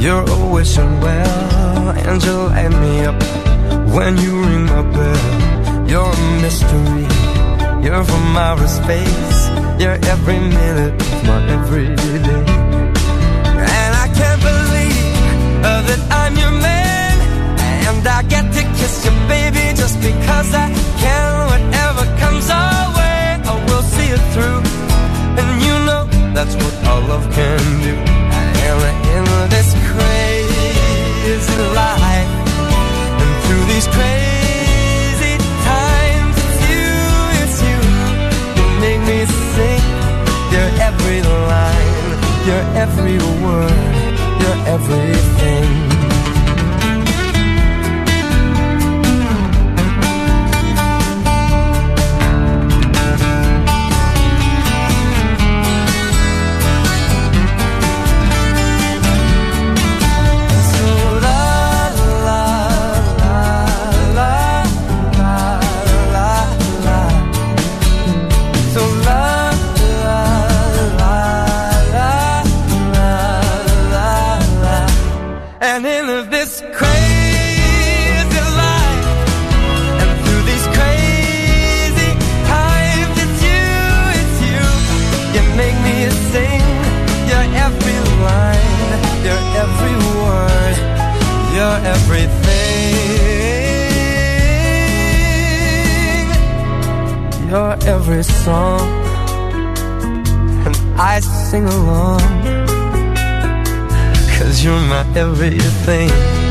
You're always well, and you light me up when you ring my bell. You're a mystery, you're from outer space, you're every minute of my everyday. And I can't believe that I'm your man, and I get to kiss you, baby, just because I can. Whatever comes our way, I will see it through, and you know that's what our love can do. And in this crazy life, every line, your every word, your everything. Sing along. Cause you're my everything.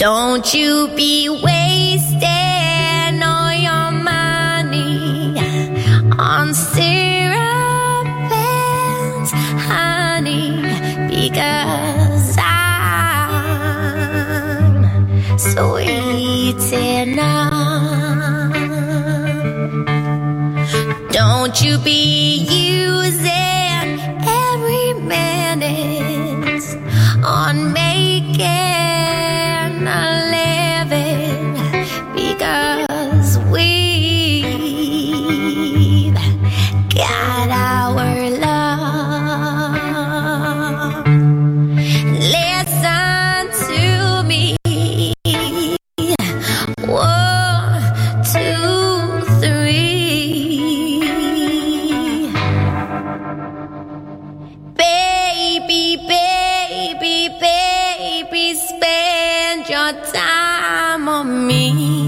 Don't you be wasting all your money on syrup and honey because I'm sweet enough. Don't you be more time on me.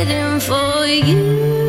waiting for you.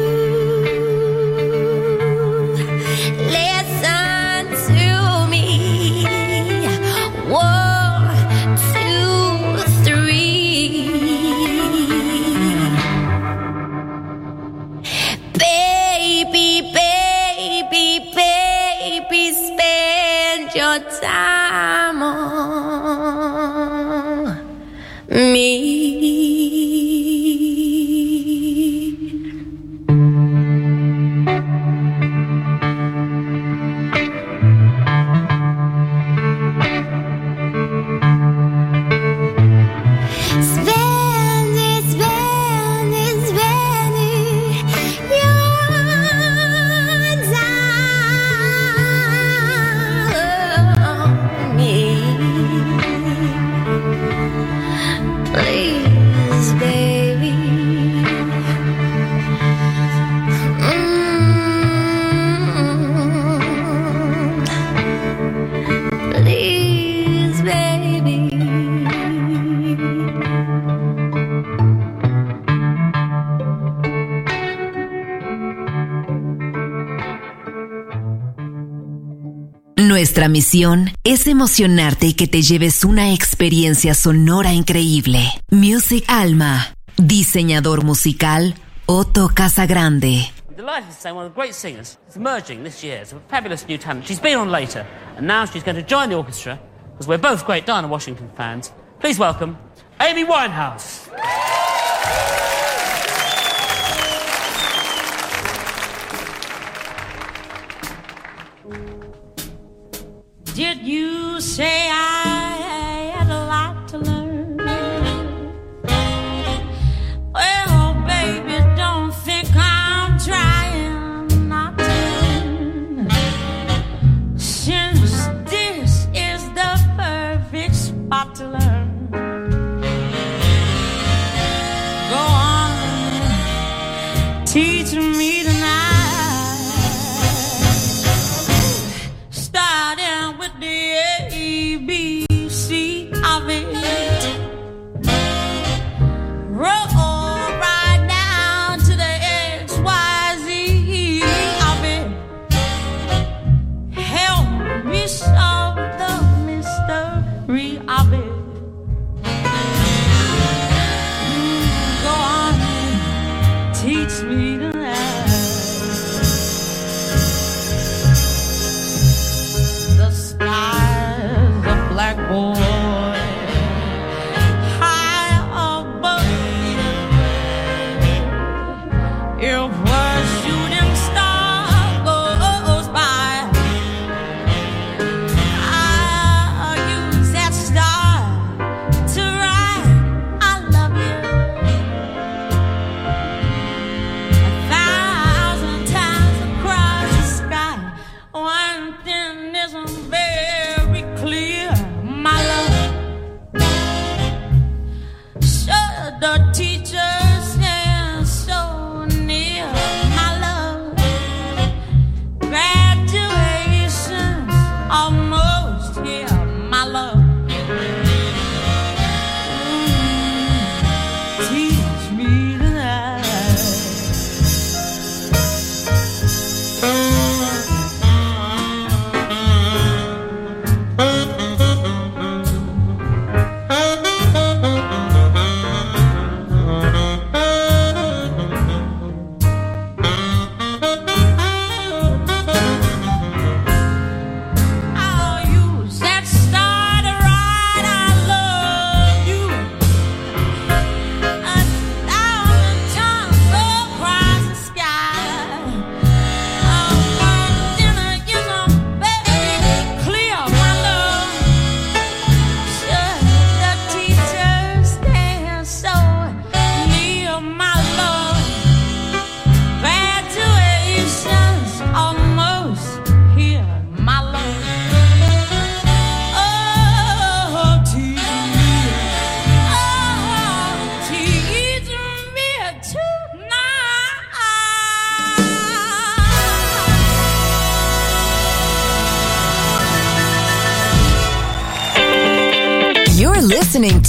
Nuestra misión es emocionarte y que te lleves una experiencia sonora increíble. Music Alma, diseñador musical Otto Casagrande. Delighted to say one of the great singers emerging this year. It's a fabulous new talent. She's been on later, and now she's going to join the orchestra because we're both great Diana Washington fans. Please welcome Amy Winehouse. Did you say I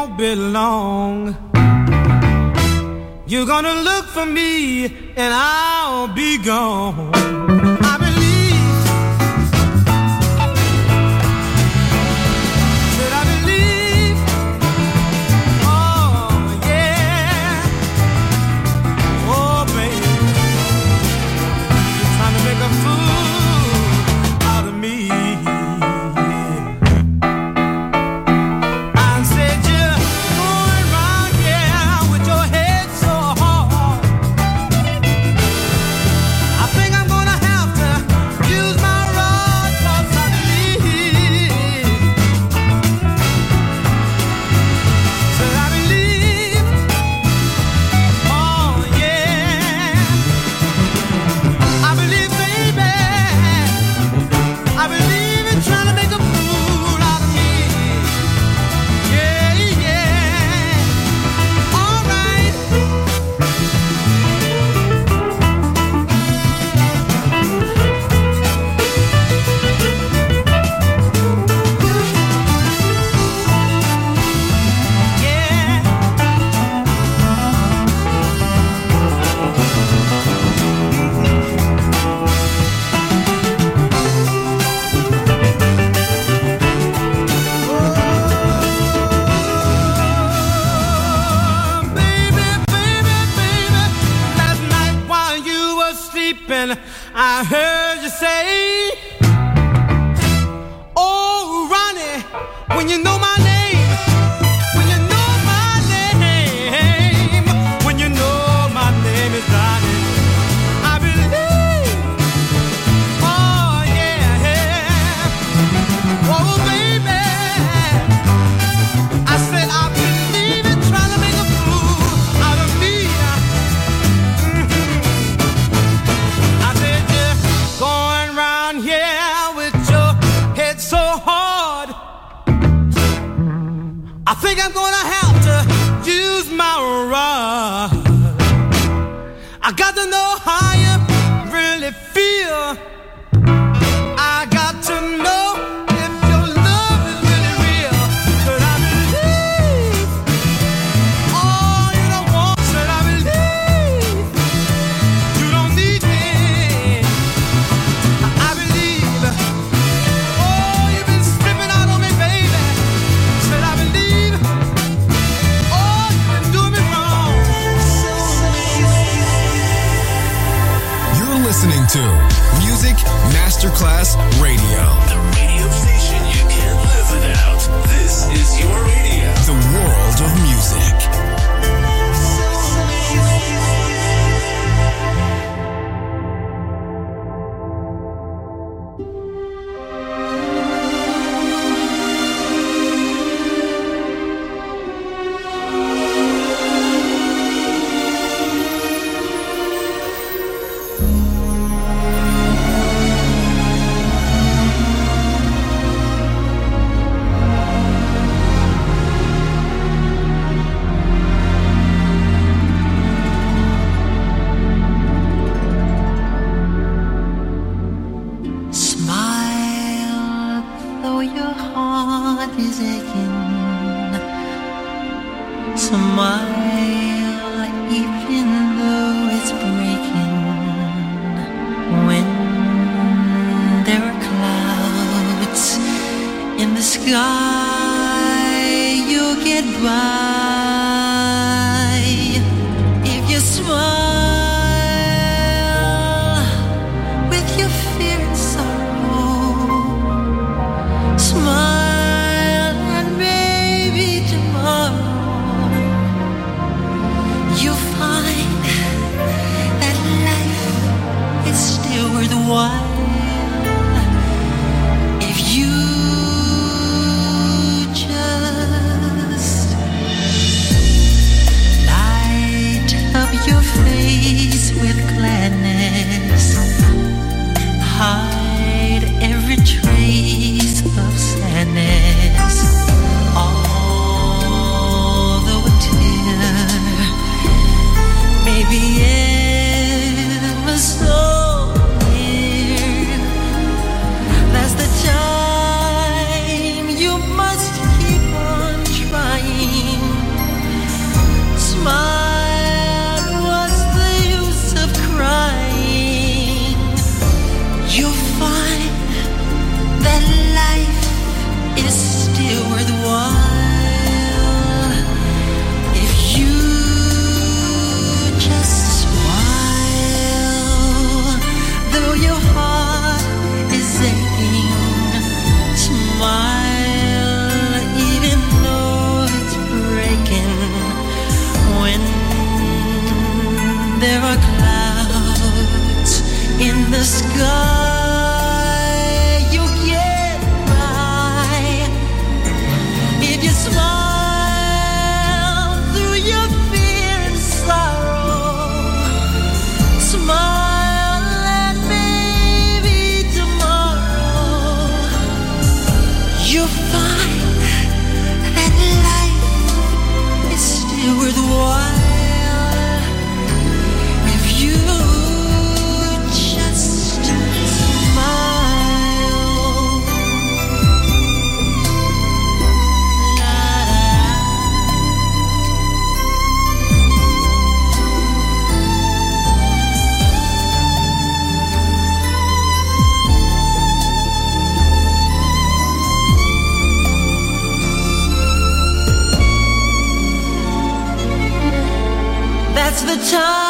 won't be long. You're gonna look for me and I'll be gone. I heard you say, Oh, Ronnie, when you know my think I'm gonna have the time.